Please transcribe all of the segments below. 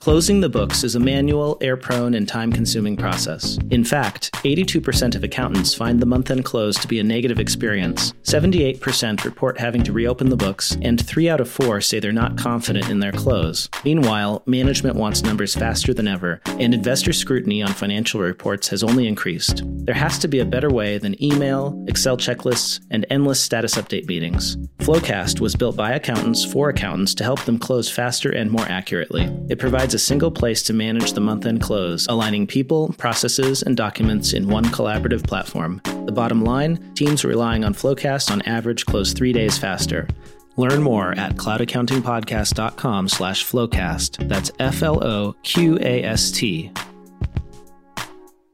Closing the books is a manual, error prone, and time consuming process. In fact, 82% of accountants find the month end close to be a negative experience. 78% report having to reopen the books, and 3 out of 4 say they're not confident in their close. Meanwhile, management wants numbers faster than ever, and investor scrutiny on financial reports has only increased. There has to be a better way than email, Excel checklists, and endless status update meetings. FloQast was built by accountants for accountants to help them close faster and more accurately. It provides a single place to manage the month end close, aligning people, processes, and documents in one collaborative platform. The bottom line teams relying on FloQast on average close three days faster. Learn more at cloudaccountingpodcast.com slash floqast. That's F L O Q A S T.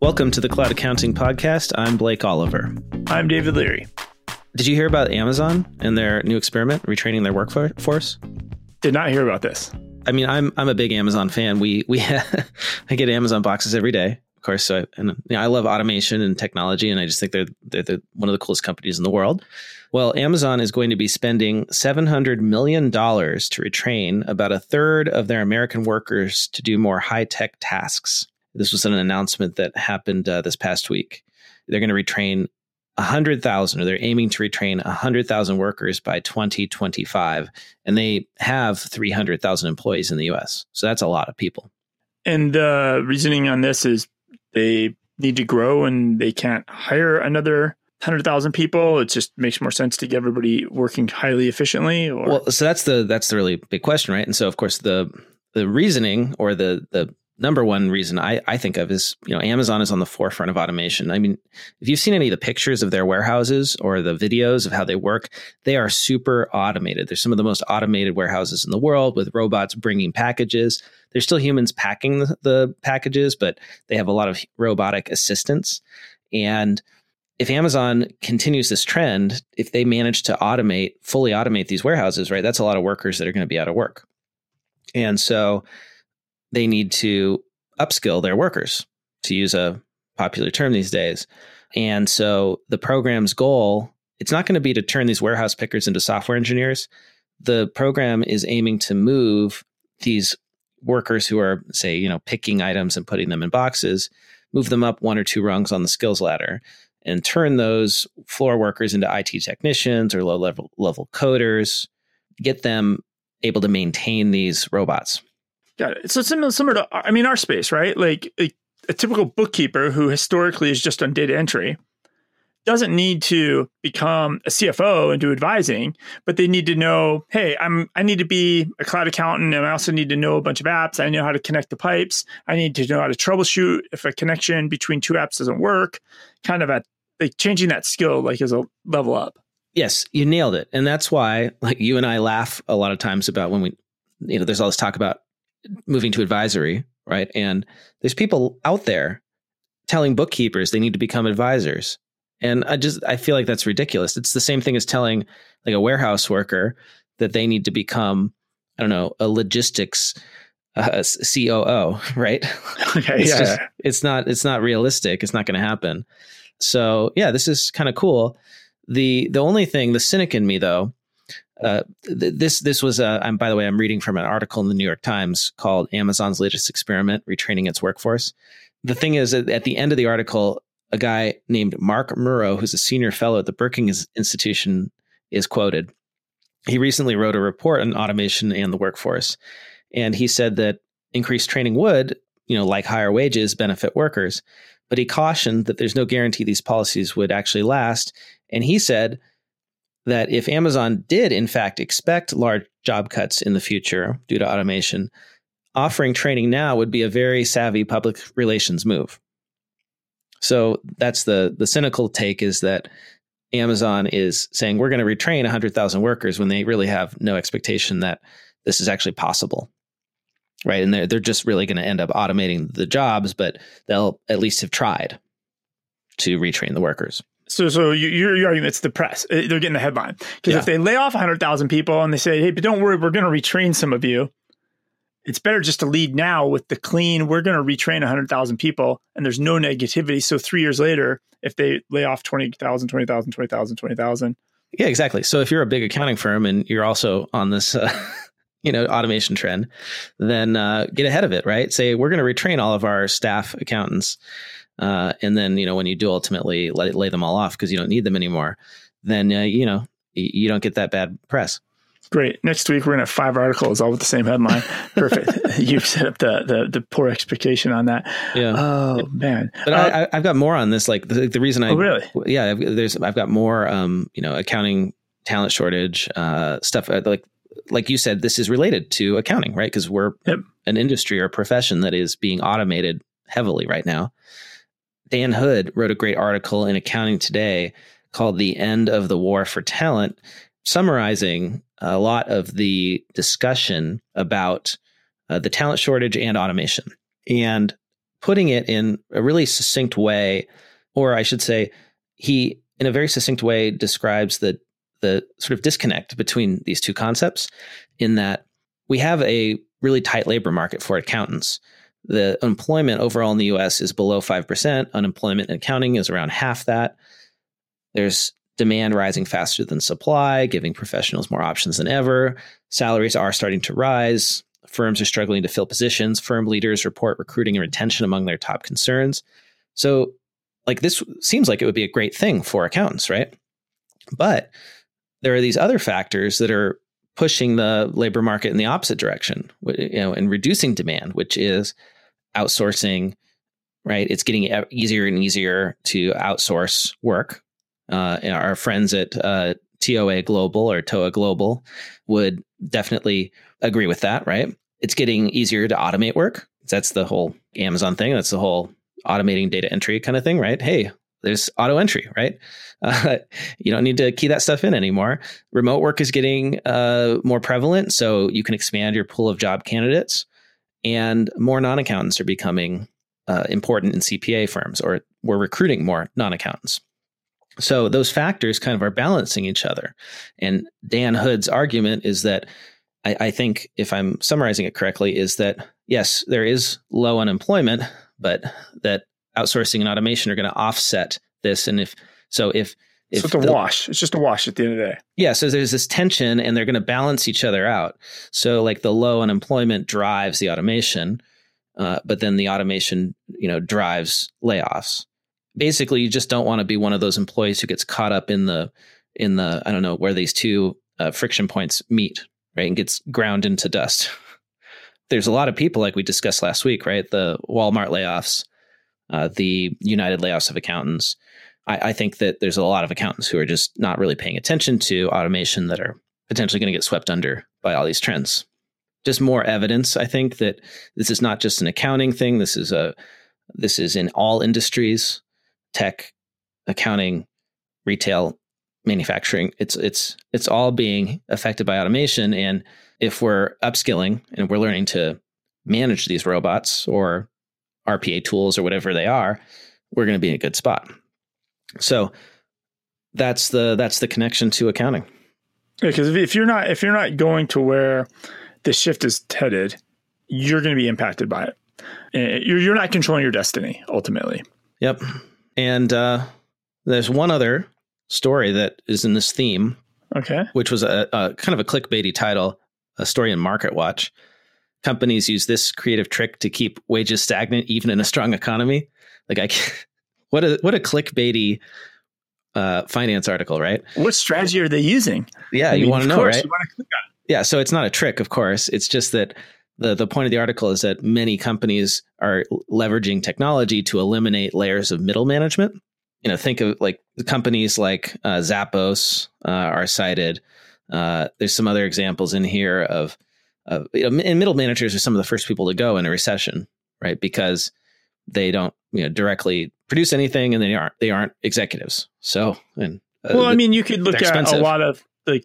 Welcome to the Cloud Accounting Podcast. I'm Blake Oliver. I'm David Leary. Did you hear about Amazon and their new experiment, retraining their workforce? Did not hear about this. I mean, I'm I'm a big Amazon fan. We we I get Amazon boxes every day, of course. So I, and you know, I love automation and technology, and I just think they're they're the, one of the coolest companies in the world. Well, Amazon is going to be spending seven hundred million dollars to retrain about a third of their American workers to do more high tech tasks. This was an announcement that happened uh, this past week. They're going to retrain 100,000 or they're aiming to retrain 100,000 workers by 2025 and they have 300,000 employees in the US. So that's a lot of people. And the reasoning on this is they need to grow and they can't hire another 100,000 people. It just makes more sense to get everybody working highly efficiently or Well, so that's the that's the really big question, right? And so of course the the reasoning or the the number one reason I, I think of is you know Amazon is on the forefront of automation. I mean, if you've seen any of the pictures of their warehouses or the videos of how they work, they are super automated. They're some of the most automated warehouses in the world with robots bringing packages. There's still humans packing the, the packages, but they have a lot of robotic assistance. And if Amazon continues this trend, if they manage to automate, fully automate these warehouses, right, that's a lot of workers that are going to be out of work. And so they need to upskill their workers, to use a popular term these days. And so the program's goal, it's not going to be to turn these warehouse pickers into software engineers. The program is aiming to move these workers who are, say, you know, picking items and putting them in boxes, move them up one or two rungs on the skills ladder and turn those floor workers into IT technicians or low level level coders, get them able to maintain these robots. Got it. So similar, similar to, I mean, our space, right? Like a, a typical bookkeeper who historically is just on data entry doesn't need to become a CFO and do advising, but they need to know, hey, I'm I need to be a cloud accountant and I also need to know a bunch of apps. I know how to connect the pipes. I need to know how to troubleshoot if a connection between two apps doesn't work. Kind of at like changing that skill like as a level up. Yes, you nailed it. And that's why like you and I laugh a lot of times about when we you know, there's all this talk about moving to advisory, right? And there's people out there telling bookkeepers they need to become advisors. And I just I feel like that's ridiculous. It's the same thing as telling like a warehouse worker that they need to become I don't know a logistics uh, COO, right? Okay, it's yeah. just it's not it's not realistic. It's not going to happen. So yeah, this is kind of cool. The the only thing the cynic in me though, uh, th- this this was uh, I'm by the way I'm reading from an article in the New York Times called Amazon's latest experiment retraining its workforce. The thing is at the end of the article, a guy named Mark Muro, who's a senior fellow at the Brookings Institution, is quoted. He recently wrote a report on automation and the workforce, and he said that increased training would, you know, like higher wages, benefit workers. But he cautioned that there's no guarantee these policies would actually last. And he said that if Amazon did, in fact, expect large job cuts in the future due to automation, offering training now would be a very savvy public relations move. So that's the the cynical take is that Amazon is saying we're going to retrain 100,000 workers when they really have no expectation that this is actually possible. Right? And they're they're just really going to end up automating the jobs, but they'll at least have tried to retrain the workers. So, so you, you're, you're arguing it's the press. Uh, They're getting the headline because Yeah. if they lay off 100,000 people and they say, "Hey, but don't worry, we're going to retrain some of you," it's better just to lead now with the clean. We're going to retrain 100,000 people, and there's no negativity. So three years later, if they lay off 20,000, 20,000, 20,000, 20,000, Yeah, exactly. So if you're a big accounting firm and you're also on this, uh, you know automation trend, then uh, get ahead of it. Right? Say we're going to retrain all of our staff accountants, uh, and then you know when you do ultimately let lay them all off because you don't need them anymore, then uh, you know you don't get that bad press. Great. Next week we're gonna have five articles all with the same headline. Perfect. You've set up the, the the poor expectation on that. Yeah. Oh man. But uh, I, have got more on this. Like the, the reason I oh, really yeah there's I've got more um you know accounting talent shortage uh stuff uh, like like you said this is related to accounting right because we're yep. an industry or profession that is being automated heavily right now. Dan Hood wrote a great article in Accounting Today called "The End of the War for Talent." summarizing a lot of the discussion about uh, the talent shortage and automation and putting it in a really succinct way, or I should say, he in a very succinct way describes the the sort of disconnect between these two concepts in that we have a really tight labor market for accountants. The employment overall in the US is below 5%. Unemployment in accounting is around half that. There's demand rising faster than supply, giving professionals more options than ever. Salaries are starting to rise. Firms are struggling to fill positions. Firm leaders report recruiting and retention among their top concerns. So, like, this seems like it would be a great thing for accountants, right? But there are these other factors that are pushing the labor market in the opposite direction, you know, and reducing demand, which is outsourcing, right? It's getting easier and easier to outsource work uh, our friends at uh, TOA Global or TOA Global would definitely agree with that, right? It's getting easier to automate work. That's the whole Amazon thing. That's the whole automating data entry kind of thing, right? Hey, there's auto entry, right? Uh, you don't need to key that stuff in anymore. Remote work is getting uh, more prevalent, so you can expand your pool of job candidates, and more non accountants are becoming uh, important in CPA firms, or we're recruiting more non accountants. So those factors kind of are balancing each other. And Dan Hood's argument is that I, I, think, if I'm summarizing it correctly, is that yes, there is low unemployment, but that outsourcing and automation are going to offset this. And if so, if if so, it's a the, wash. It's just a wash at the end of the day. Yeah. So there's this tension, and they're going to balance each other out. So like the low unemployment drives the automation, uh, but then the automation, you know, drives layoffs basically you just don't want to be one of those employees who gets caught up in the in the I don't know where these two uh, friction points meet, right, and gets ground into dust. There's a lot of people like we discussed last week, right? The Walmart layoffs, uh, the United layoffs of accountants. I, I think that there's a lot of accountants who are just not really paying attention to automation that are potentially going to get swept under by all these trends. Just more evidence, I think, that this is not just an accounting thing. This is a this is in all industries tech, accounting, retail, manufacturing. It's it's it's all being affected by automation. And if we're upskilling and we're learning to manage these robots or RPA tools or whatever they are, we're going to be in a good spot. So that's the that's the connection to accounting. Because if you're not if you're not going to where the shift is headed, you're going to be impacted by it. You're you're not controlling your destiny ultimately. Yep. And uh, there's one other story that is in this theme. Okay. Which was a, a kind of a clickbaity title, a story in Market Watch. Companies use this creative trick to keep wages stagnant even in a strong economy. Like I, what a what a clickbaity uh, finance article, right? What strategy are they using? Yeah, I you want to know, right? Yeah, so it's not a trick, of course. It's just that the the point of the article is that many companies are leveraging technology to eliminate layers of middle management. You know, think of like companies like uh, Zappos uh, are cited. Uh, there's some other examples in here of, know, and middle managers are some of the first people to go in a recession, right? Because they don't you know directly produce anything, and they aren't they aren't executives. So, and uh, well, I mean, you could look at a lot of like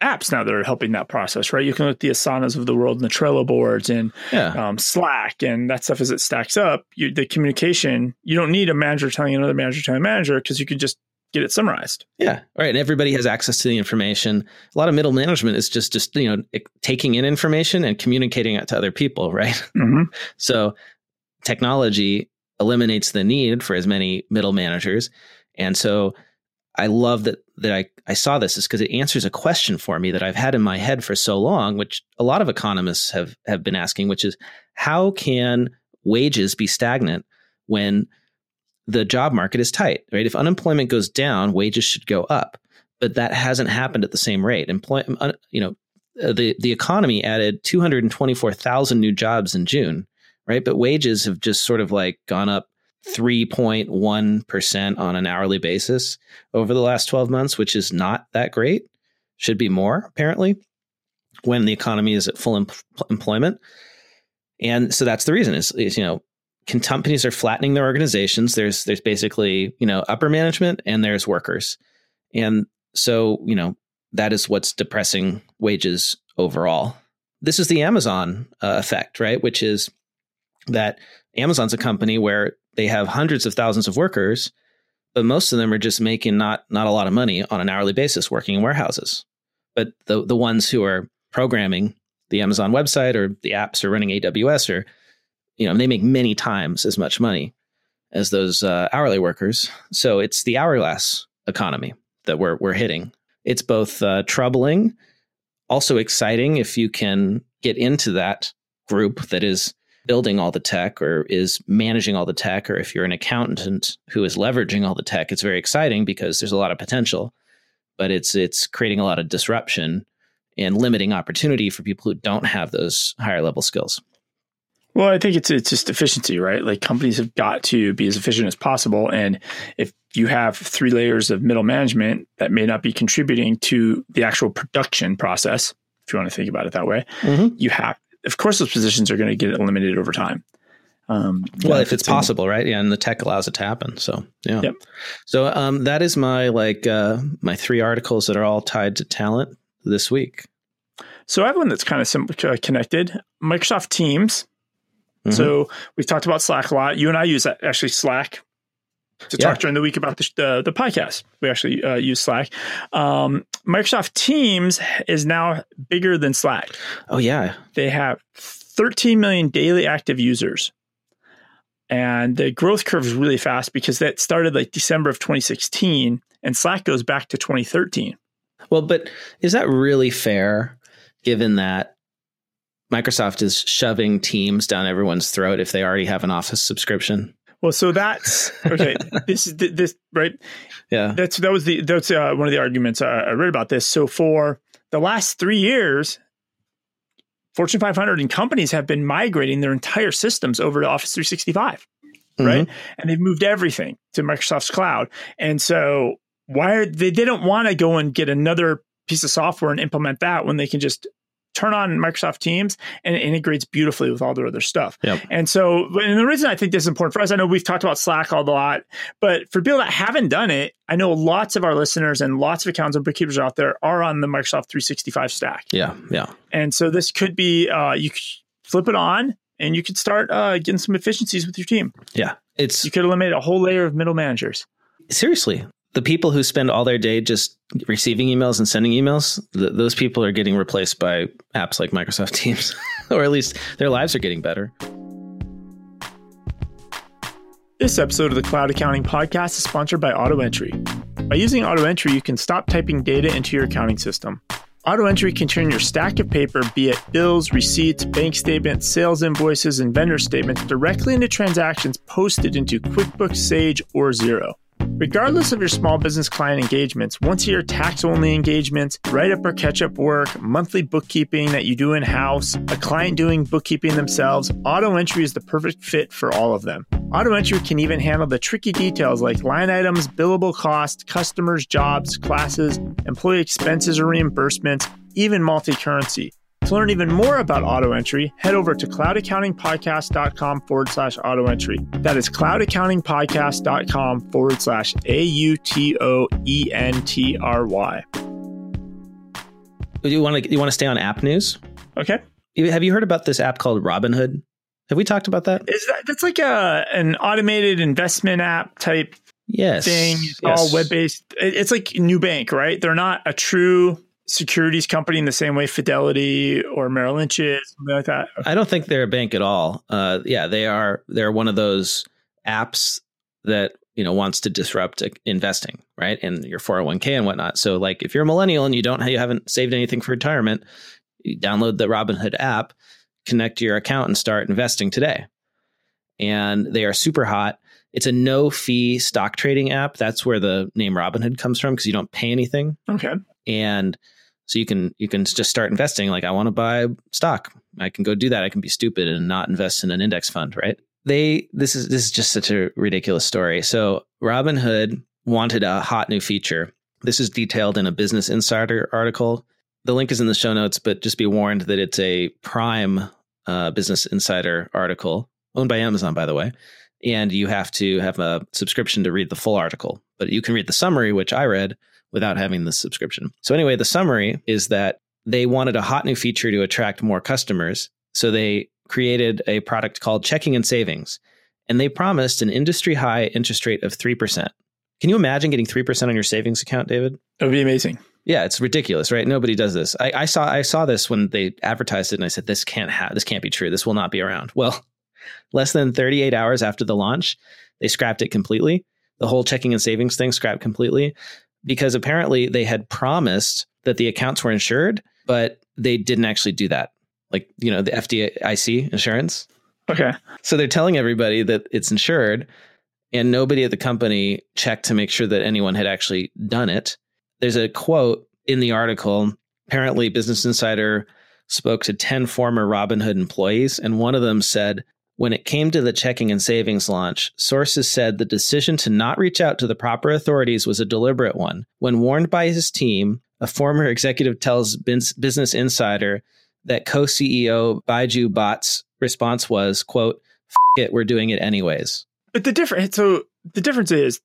apps now that are helping that process, right? You can look at the Asanas of the world and the Trello boards and yeah. um, Slack and that stuff as it stacks up. You, the communication, you don't need a manager telling another manager telling a manager because you could just get it summarized. Yeah, All right. And everybody has access to the information. A lot of middle management is just just you know taking in information and communicating it to other people, right? Mm-hmm. so technology eliminates the need for as many middle managers, and so I love that that I, I saw this is because it answers a question for me that I've had in my head for so long, which a lot of economists have have been asking, which is how can wages be stagnant when the job market is tight, right? If unemployment goes down, wages should go up, but that hasn't happened at the same rate. Employment, you know, uh, the the economy added 224,000 new jobs in June, right? But wages have just sort of like gone up 3.1% on an hourly basis over the last 12 months, which is not that great. Should be more, apparently, when the economy is at full em- employment. And so that's the reason is, is, you know, companies are flattening their organizations. There's there's basically, you know, upper management and there's workers. And so, you know, that is what's depressing wages overall. This is the Amazon uh, effect, right? Which is that Amazon's a company where they have hundreds of thousands of workers, but most of them are just making not not a lot of money on an hourly basis working in warehouses. But the the ones who are programming the Amazon website or the apps or running AWS or you know they make many times as much money as those uh, hourly workers. So it's the hourglass economy that we're we're hitting. It's both uh, troubling, also exciting if you can get into that group that is building all the tech or is managing all the tech, or if you're an accountant who is leveraging all the tech, it's very exciting because there's a lot of potential, but it's it's creating a lot of disruption and limiting opportunity for people who don't have those higher level skills. Well, I think it's it's just efficiency, right? Like companies have got to be as efficient as possible, and if you have three layers of middle management that may not be contributing to the actual production process, if you want to think about it that way, mm-hmm. you have of course, those positions are going to get eliminated over time. Um, well, if it's, possible, right? Yeah, and the tech allows it to happen. So, yeah. Yep. So, um, that is my like uh, my three articles that are all tied to talent this week. So, I have one that's kind of simple, uh, connected. Microsoft Teams. Mm-hmm. So, we've talked about Slack a lot. You and I use actually Slack to yeah. talk during the week about the, the, the podcast. We actually uh, use Slack. Um, Microsoft Teams is now bigger than Slack. Oh, yeah. They have 13 million daily active users. And the growth curve is really fast because that started like December of 2016 and Slack goes back to 2013. Well, but is that really fair given that Microsoft is shoving Teams down everyone's throat if they already have an Office subscription? Well, so that's okay. this is this right. Yeah, that's that was the that's uh, one of the arguments I read about this. So for the last three years, Fortune 500 and companies have been migrating their entire systems over to Office 365, mm-hmm. right? And they've moved everything to Microsoft's cloud. And so why are they? They don't want to go and get another piece of software and implement that when they can just turn on Microsoft Teams and it integrates beautifully with all their other stuff. Yep. And so, and the reason I think this is important for us, I know we've talked about Slack a lot, but for people that haven't done it, I know lots of our listeners and lots of accounts and bookkeepers out there are on the Microsoft 365 stack. Yeah. Yeah. And so this could be, uh, you flip it on and you could start uh, getting some efficiencies with your team. Yeah. It's, you could eliminate a whole layer of middle managers. Seriously, the people who spend all their day just receiving emails and sending emails, th- those people are getting replaced by apps like Microsoft Teams, or at least their lives are getting better. This episode of the Cloud Accounting Podcast is sponsored by AutoEntry. By using AutoEntry, you can stop typing data into your accounting system. AutoEntry can turn your stack of paper, be it bills, receipts, bank statements, sales invoices, and vendor statements, directly into transactions posted into QuickBooks, Sage, or Xero. Regardless of your small business client engagements, once a year tax only engagements, write up or catch up work, monthly bookkeeping that you do in house, a client doing bookkeeping themselves, AutoEntry is the perfect fit for all of them. AutoEntry can even handle the tricky details like line items, billable cost, customers, jobs, classes, employee expenses or reimbursements, even multi currency. To learn even more about auto entry, head over to cloudaccountingpodcast.com forward slash auto entry. That is cloudaccountingpodcast.com forward slash A U T O E N T R Y. Do you want to you want to stay on app news? Okay. Have you heard about this app called Robinhood? Have we talked about that? Is that that's like a an automated investment app type yes, thing? It's yes. all web based. It's like Nubank, right? They're not a true securities company in the same way Fidelity or Merrill Lynch is, something like that? I don't think they're a bank at all. Uh, yeah, they are. They're one of those apps that you know wants to disrupt investing, right? And your 401k and whatnot. So like if you're a millennial and you don't you haven't saved anything for retirement, you download the Robinhood app, connect your account and start investing today. And they are super hot. It's a no fee stock trading app. That's where the name Robinhood comes from because you don't pay anything. Okay. And so you can you can just start investing. Like I want to buy stock. I can go do that. I can be stupid and not invest in an index fund, right? They this is this is just such a ridiculous story. So Robinhood wanted a hot new feature. This is detailed in a Business Insider article. The link is in the show notes, but just be warned that it's a Prime uh, Business Insider article owned by Amazon, by the way and you have to have a subscription to read the full article. But you can read the summary, which I read without having the subscription. So, anyway, the summary is that they wanted a hot new feature to attract more customers. So, they created a product called Checking and Savings, and they promised an industry high interest rate of 3%. Can you imagine getting 3% on your savings account, David? It would be amazing. Yeah, it's ridiculous, right? Nobody does this. I, I, saw I saw this when they advertised it, and I said, "This can't have this can't be true. This will not be around." Well, less than 38 hours after the launch, they scrapped it completely. The whole checking and savings thing scrapped completely because apparently they had promised that the accounts were insured, but they didn't actually do that. Like, you know, the FDIC insurance. Okay. So they're telling everybody that it's insured, and nobody at the company checked to make sure that anyone had actually done it. There's a quote in the article. Apparently, Business Insider spoke to 10 former Robinhood employees, and one of them said, when it came to the checking and savings launch, sources said the decision to not reach out to the proper authorities was a deliberate one. When warned by his team, a former executive tells Business Insider that co-CEO Baiju Bhatt's response was, quote, it, we're doing it anyways. But the difference, so the difference is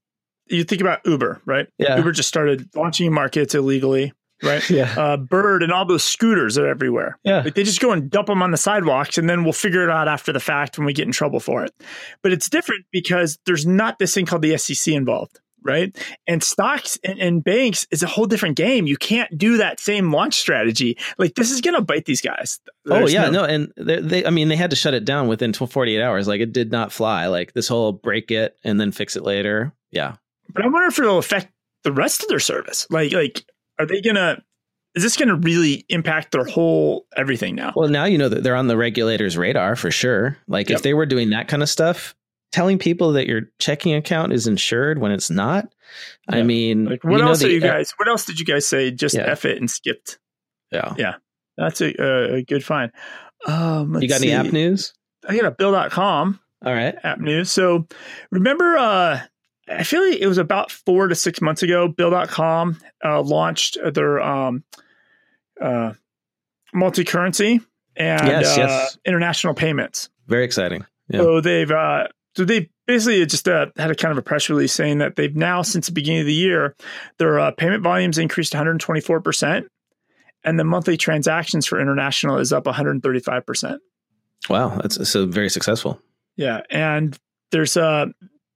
you think about Uber, right? Yeah. Uber just started launching markets illegally right? Yeah. Uh, Bird and all those scooters are everywhere. Yeah. Like they just go and dump them on the sidewalks and then we'll figure it out after the fact when we get in trouble for it. But it's different because there's not this thing called the SEC involved. Right. And stocks and, and banks is a whole different game. You can't do that same launch strategy. Like this is going to bite these guys. There's oh, yeah. No, no and they, they, I mean, they had to shut it down within 48 hours. Like it did not fly. Like this whole break it and then fix it later. Yeah. But I wonder if it'll affect the rest of their service. Like, like are they gonna is this going to really impact their whole everything now? Well, now you know that they're on the regulator's radar for sure. Like yep. if they were doing that kind of stuff, telling people that your checking account is insured when it's not. Yeah. I mean, like, what else are you guys? What else did you guys say? Just yeah. F it and skipped. Yeah, yeah, that's a, a good find. Um, you got see. any app news? I got a Bill.com. All right, app news. So remember, uh, I feel like it was about four to six months ago. Bill.com uh, launched their um, uh, multi currency and yes, uh, yes. international payments. Very exciting. Yeah. So they've uh, so they basically just uh, had a kind of a press release saying that they've now since the beginning of the year their uh, payment volumes increased 124 percent, and the monthly transactions for international is up 135 percent. Wow, that's so very successful. Yeah, and there's uh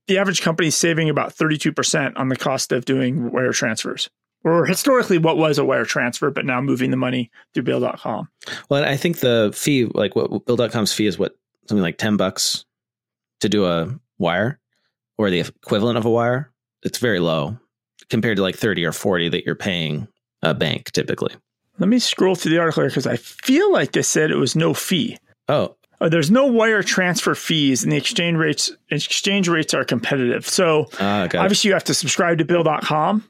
the average company is saving about 32% on the cost of doing wire transfers. Or historically, what was a wire transfer, but now moving the money through Bill.com. Well, I think the fee, like what Bill.com's fee is what, something like 10 bucks to do a wire or the equivalent of a wire. It's very low compared to like 30 or 40 that you're paying a bank typically. Let me scroll through the article here because I feel like they said it was no fee. Oh, uh, there's no wire transfer fees and the exchange rates exchange rates are competitive. So uh, obviously you have to subscribe to bill.com,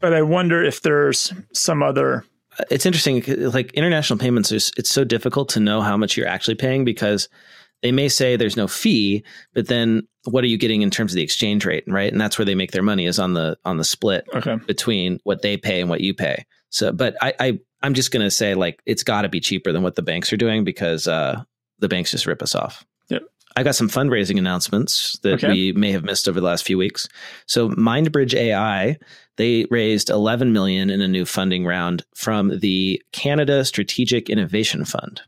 but I wonder if there's some other uh, it's interesting like international payments it's so difficult to know how much you're actually paying because they may say there's no fee, but then what are you getting in terms of the exchange rate, right? And that's where they make their money is on the on the split okay. between what they pay and what you pay. So, but I, I I'm just gonna say like it's got to be cheaper than what the banks are doing because uh, the banks just rip us off. Yep. I got some fundraising announcements that okay. we may have missed over the last few weeks. So MindBridge AI, they raised 11 million in a new funding round from the Canada Strategic Innovation Fund,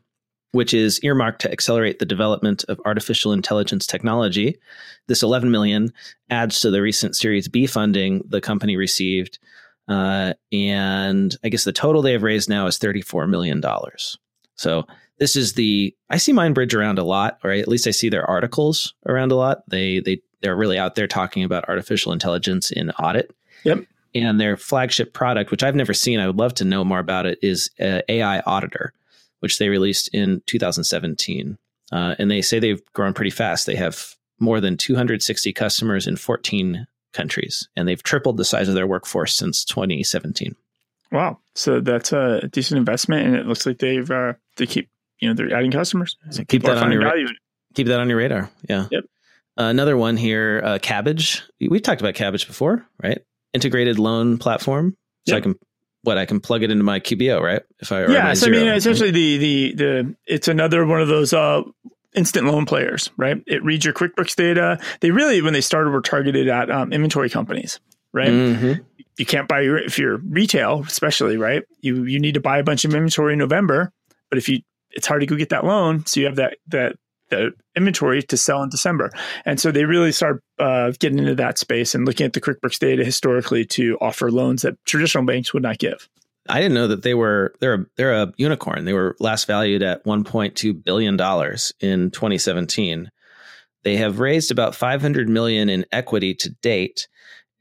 which is earmarked to accelerate the development of artificial intelligence technology. This 11 million adds to the recent Series B funding the company received. Uh, and I guess the total they have raised now is $34 million. So this is the I see MindBridge around a lot, or at least I see their articles around a lot. They they they're really out there talking about artificial intelligence in audit. Yep. And their flagship product, which I've never seen, I would love to know more about it, is uh, AI Auditor, which they released in 2017. Uh, and they say they've grown pretty fast. They have more than 260 customers in 14 countries, and they've tripled the size of their workforce since 2017. Wow! So that's a decent investment, and it looks like they've uh, they keep you know they're adding customers. So keep that on your value. keep that on your radar. Yeah. Yep. Uh, another one here, uh, Kabbage. We've talked about Kabbage before, right? Integrated loan platform. So yep. I can what I can plug it into my QBO, right? If I yeah, so I mean essentially the the the it's another one of those uh instant loan players, right? It reads your QuickBooks data. They really when they started were targeted at um, inventory companies, right? Mm-hmm. You can't buy your if you're retail, especially right. You you need to buy a bunch of inventory in November, but if you it's hard to go get that loan, so you have that that the inventory to sell in December. And so they really start uh, getting into that space and looking at the QuickBooks data historically to offer loans that traditional banks would not give. I didn't know that they were they're a, they're a unicorn. They were last valued at 1.2 billion dollars in 2017. They have raised about 500 million in equity to date,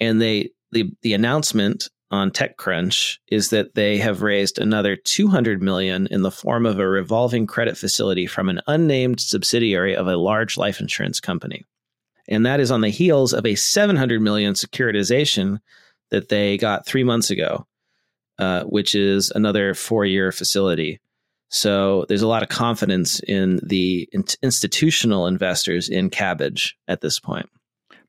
and they the the announcement on TechCrunch is that they have raised another 200 million in the form of a revolving credit facility from an unnamed subsidiary of a large life insurance company. And that is on the heels of a 700 million securitization that they got 3 months ago, uh, which is another 4-year facility. So there's a lot of confidence in the in- institutional investors in Kabbage at this point.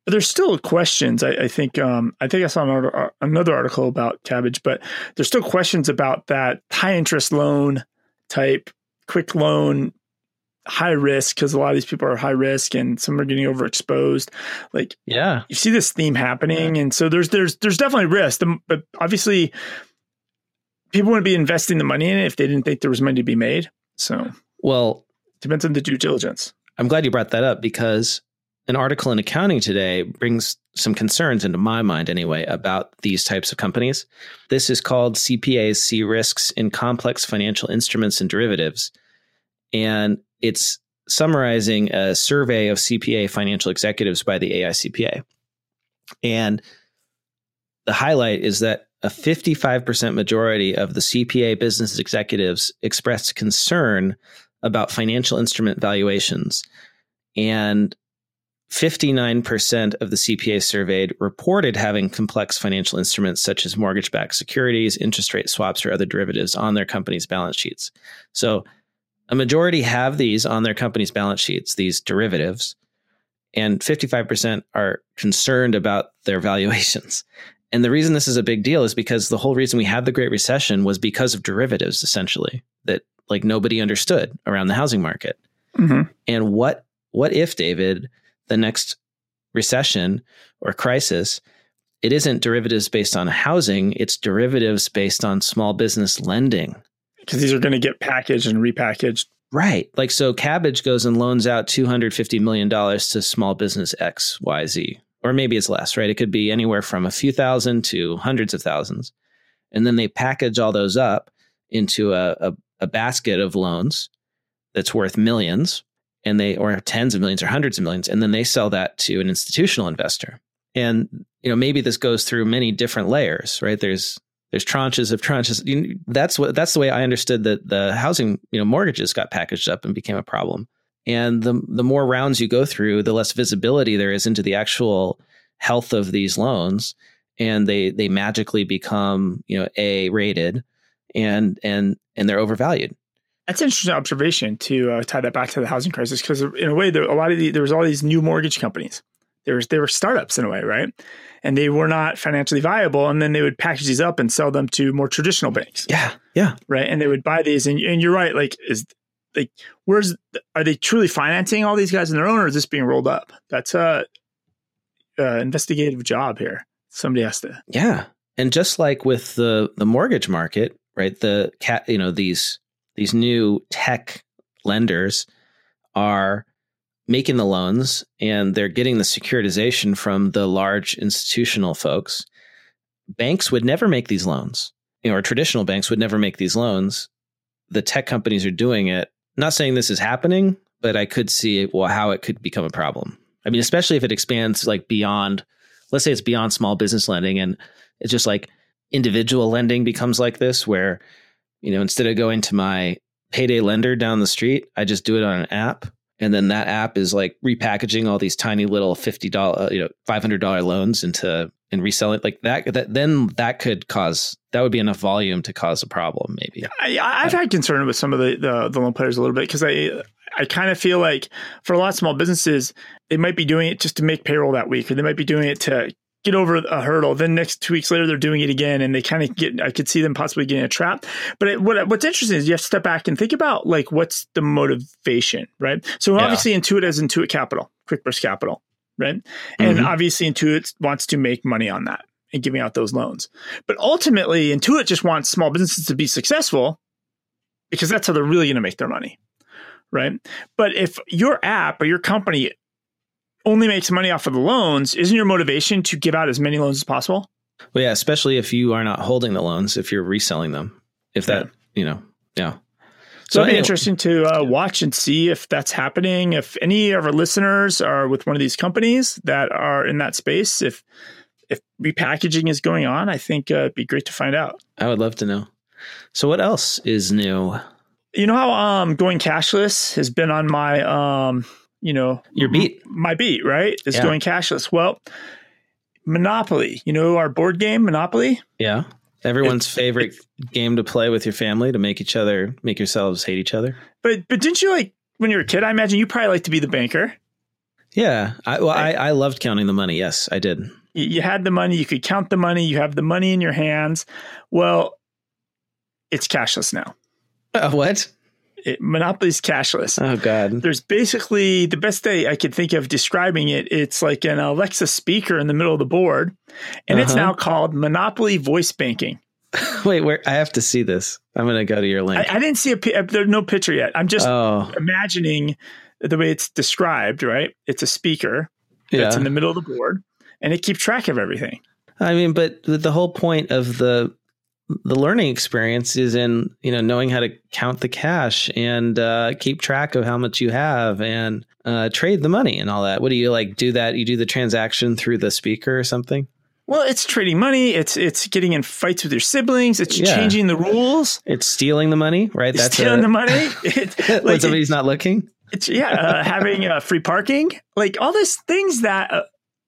But there's still questions. I, I think um, I think I saw another, another article about Kabbage, but there's still questions about that high interest loan type, quick loan, high risk because a lot of these people are high risk and some are getting overexposed. Like, yeah, you see this theme happening, and so there's there's there's definitely risk, but obviously people wouldn't be investing the money in it if they didn't think there was money to be made. So, well, depends on the due diligence. I'm glad you brought that up because an article in accounting today brings some concerns into my mind anyway about these types of companies. This is called CPAs see risks in complex financial instruments and derivatives. And it's summarizing a survey of CPA financial executives by the AICPA. And the highlight is that a 55% majority of the CPA business executives expressed concern about financial instrument valuations. And 59% of the CPA surveyed reported having complex financial instruments such as mortgage backed securities, interest rate swaps, or other derivatives on their company's balance sheets. So, a majority have these on their company's balance sheets, these derivatives, and 55% are concerned about their valuations. And the reason this is a big deal is because the whole reason we had the Great Recession was because of derivatives, essentially, that like nobody understood around the housing market. Mm-hmm. And what what if, David, the next recession or crisis, it isn't derivatives based on housing, it's derivatives based on small business lending. Because these are going to get packaged and repackaged. Right. Like so Kabbage goes and loans out $250 million to small business XYZ. Or maybe it's less, right? It could be anywhere from a few thousand to hundreds of thousands. And then they package all those up into a, a, a basket of loans that's worth millions and they or tens of millions or hundreds of millions and then they sell that to an institutional investor. And you know maybe this goes through many different layers right? There's there's tranches of tranches. You, that's what that's the way i understood that the housing you know mortgages got packaged up and became a problem. And the the more rounds you go through the less visibility there is into the actual health of these loans. And they they magically become you know a rated and and and they're overvalued that's an interesting observation to uh, tie that back to the housing crisis because in a way, there, a lot of the, there was all these new mortgage companies. There was they were startups in a way, right? And they were not financially viable, and then they would package these up and sell them to more traditional banks. Yeah, yeah, right. And they would buy these, and, and you're right. Like, is like where's are they truly financing all these guys in their own, or is this being rolled up? That's a, a investigative job here. Somebody has to. Yeah, and just like with the the mortgage market, right? The cat, you know, these these new tech lenders are making the loans and they're getting the securitization from the large institutional folks. Banks would never make these loans, you know, or traditional banks would never make these loans. The tech companies are doing it. not saying this is happening, but I could see well how it could become a problem. I mean, especially if it expands like beyond, let's say it's beyond small business lending and it's just like individual lending becomes like this, where, you know, instead of going to my payday lender down the street, I just do it on an app. And then that app is like repackaging all these tiny little fifty dollar, you know, five hundred dollar loans into and reselling like that. That then that could cause that would be enough volume to cause a problem, maybe. I, I've had concern with some of the, the, the loan players a little bit because I I kind of feel like for a lot of small businesses, they might be doing it just to make payroll that week, or they might be doing it to get over a hurdle. Then next two weeks later, they're doing it again, and they kind of get. I could see them possibly getting a trap. But it, what what's interesting is you have to step back and think about like what's the motivation, right? So Yeah. obviously, Intuit has Intuit Capital, QuickBooks Capital, right? And Mhm. obviously, Intuit wants to make money on that and giving out those loans. But ultimately, Intuit just wants small businesses to be successful because that's how they're really going to make their money, right? But if your app or your company only makes money off of the loans, isn't your motivation to give out as many loans as possible? Well, yeah, especially if you are not holding the loans, if you're reselling them, if that, you know, yeah. So it'd be interesting to uh, watch and see if that's happening. If any of our listeners are with one of these companies that are in that space, if if repackaging is going on, I think uh, it'd be great to find out. I would love to know. So, what else is new? You know how um, going cashless has been on my um, you know Your beat. my beat right is Yeah. going cashless. Well, Monopoly, you know our board game Monopoly. Yeah. Everyone's It's- favorite game to play with your family to make each other, make yourselves hate each other. But but didn't you like when you were a kid? I imagine you probably like to be the banker. Yeah. I, well, I, I loved counting the money. Yes, I did. You, you had the money, you could count the money, you have the money in your hands. Well, it's cashless now. Uh, what? It, Monopoly's cashless. Oh, God. There's basically the best way I could think of describing it. It's like an Alexa speaker in the middle of the board, and it's Uh-huh. now called Monopoly Voice Banking. Wait, where? I have to see this. I'm going to go to your link. I, I didn't see a there's no picture yet. I'm just oh, imagining the way it's described. Right? It's a speaker that's yeah. in the middle of the board, and it keeps track of everything. I mean, but the whole point of the the learning experience is in you know knowing how to count the cash and uh, keep track of how much you have and uh, trade the money and all that. What do you like? Do that? You do the transaction through the speaker or something? Well, it's trading money. It's it's getting in fights with your siblings. It's Yeah. changing the rules. It's stealing the money, right? It's stealing a- the money. It, when like, somebody's not looking. it's yeah, uh, having uh, free parking, like all these things that uh,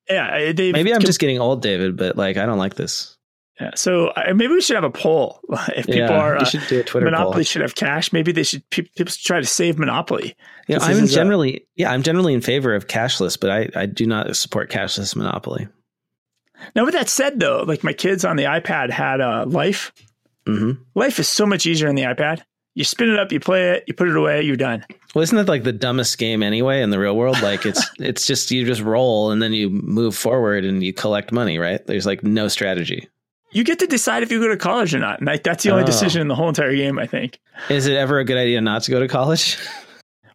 yeah, Maybe I'm just getting old, David, but like I don't like this. Yeah. So uh, maybe we should have a poll if people yeah, are uh, should do a Twitter Monopoly poll. should have cash. Maybe they should pe- people should try to save Monopoly. Yeah, I'm is a- generally yeah, I'm generally in favor of cashless, but I, I do not support cashless monopoly. Now, with that said, though, like my kids on the iPad had uh, Life. hmm Life is so much easier on the iPad. You spin it up, you play it, you put it away, you're done. Well, isn't that like the dumbest game anyway in the real world? Like it's it's just you just roll and then you move forward and you collect money, right? There's like no strategy. You get to decide if you go to college or not. And like, that's the only Oh. decision in the whole entire game, I think. Is it ever a good idea not to go to college?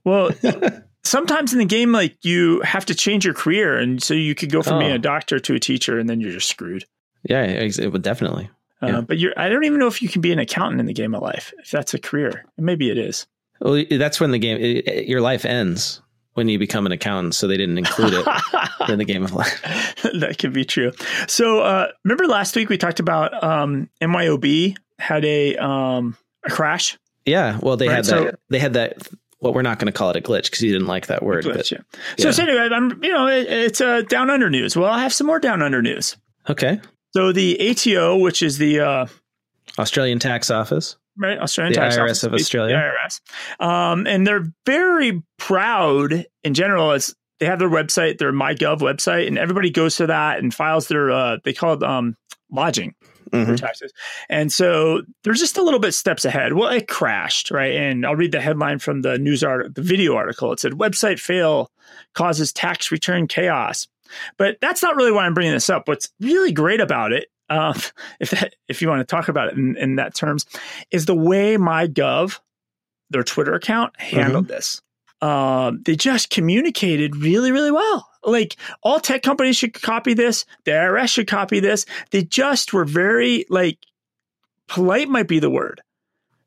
Well, sometimes in the game, like you have to change your career, and so you could go from Oh. being a doctor to a teacher, and then you're just screwed. yeah, ex- it would definitely. Uh, Yeah. But you're, I don't even know if you can be an accountant in the game of life, if that's a career. Maybe it is. Well, that's when the game it, it- your life ends when you become an accountant. So they didn't include it in the game of life. that could be true. So uh, remember last week we talked about um, MYOB had a um, a crash. Yeah, well, they Right, had that. so- they had that. Well, we're not going to call it a glitch because you didn't like that word. Glitch, But, yeah. So, yeah. so anyway, I'm you know it, it's a uh, down under news. Well, I have some more down under news. okay, So the ATO, which is the uh, Australian tax office. Right? Australian The tax IRS office, of the Australia. IRS, um, and they're very proud in general. As they have their website, their MyGov website, and everybody goes to that and files their uh, they call it um, lodging for Mhm. taxes. And so they're just a little bit steps ahead. Well, it crashed, right? And I'll read the headline from the news art, the video article. It said website fail causes tax return chaos. But that's not really why I'm bringing this up. What's really great about it, um, if that, if you want to talk about it in, in that terms, is the way my gov, their Twitter account, handled this. Um, they just communicated really, really well. Like all tech companies should copy this. The IRS should copy this. They just were very like polite, might be the word.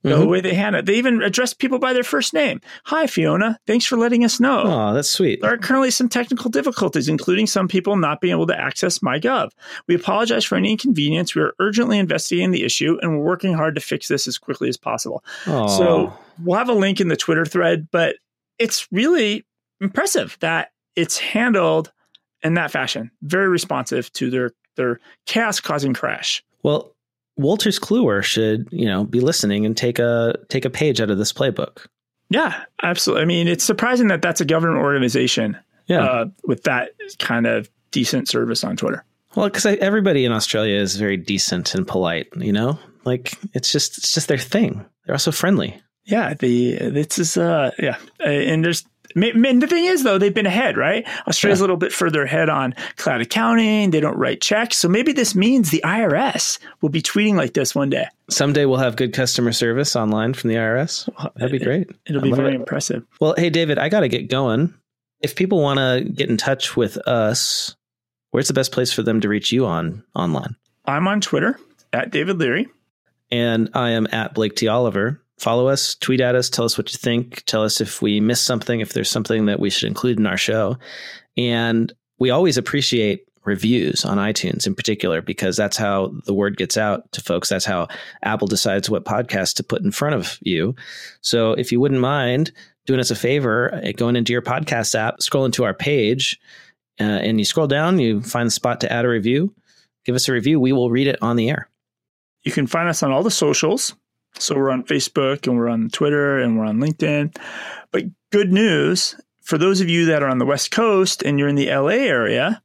The mm-hmm. way they handle it. They even address people by their first name. Hi, Fiona. Thanks for letting us know. Oh, that's sweet. There are currently some technical difficulties, including some people not being able to access MyGov. We apologize for any inconvenience. We are urgently investigating the issue and we're working hard to fix this as quickly as possible. Oh. So we'll have a link in the Twitter thread, but it's really impressive that it's handled in that fashion. Very responsive to their their chaos causing crash. Well, Wolters Kluwer should, you know, be listening and take a take a page out of this playbook. Yeah, absolutely. I mean, it's surprising that that's a government organization yeah. Uh, with that kind of decent service on Twitter. Well, because everybody in Australia is very decent and polite, you know, like it's just it's just their thing. They're also friendly. Yeah, the this is uh yeah, and there's and the thing is, though, they've been ahead, right? Australia's yeah. a little bit further ahead on cloud accounting. They don't write checks. So maybe this means the IRS will be tweeting like this one day. Someday we'll have good customer service online from the IRS. That'd be great. It, will be very it. impressive. Well, hey, David, I got to get going. If people want to get in touch with us, where's the best place for them to reach you on online? I'm on Twitter at David Leary. And I am at Blake T. Oliver follow us, tweet at us, tell us what you think, tell us if we missed something, if there's something that we should include in our show. And we always appreciate reviews on iTunes in particular, because that's how the word gets out to folks. That's how Apple decides what podcast to put in front of you. So if you wouldn't mind doing us a favor, uh, going into your podcast app, scroll into our page, uh, and you scroll down, you find the spot to add a review. Give us a review. We will read it on the air. You can find us on all the socials so we're on Facebook and we're on Twitter and we're on LinkedIn. But good news for those of you that are on the West Coast and you're in the LA area,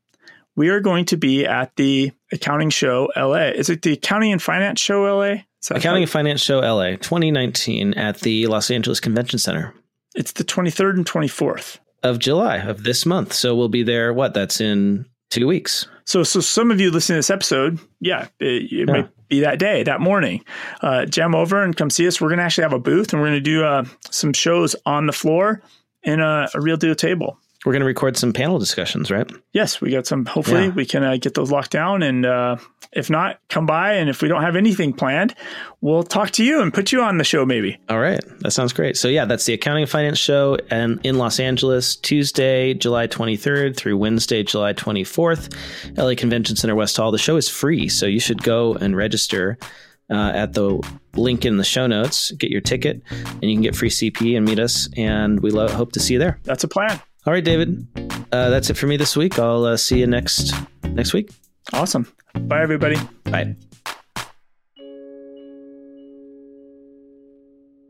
we are going to be at the Accounting Show LA. Is it the Accounting and Finance Show LA? Accounting and Finance Show LA 2019 at the Los Angeles Convention Center. It's the 23rd and 24th of July of this month. So we'll be there. What? That's in two weeks. So, so some of you listening to this episode, yeah, it, it yeah. might be that day, that morning. Uh, jam over and come see us. We're going to actually have a booth and we're going to do uh, some shows on the floor in a, a real deal table. We're going to record some panel discussions, right? Yes, we got some. Hopefully, yeah. we can uh, get those locked down. And uh, if not, come by. And if we don't have anything planned, we'll talk to you and put you on the show, maybe. All right, that sounds great. So yeah, that's the Accounting and Finance Show, and in Los Angeles, Tuesday, July 23rd through Wednesday, July 24th, LA Convention Center West Hall. The show is free, so you should go and register. Uh, at the link in the show notes, get your ticket, and you can get free CPE and meet us. And we lo- hope to see you there. That's a plan. All right, David. Uh, that's it for me this week. I'll uh, see you next next week. Awesome. Bye, everybody. Bye.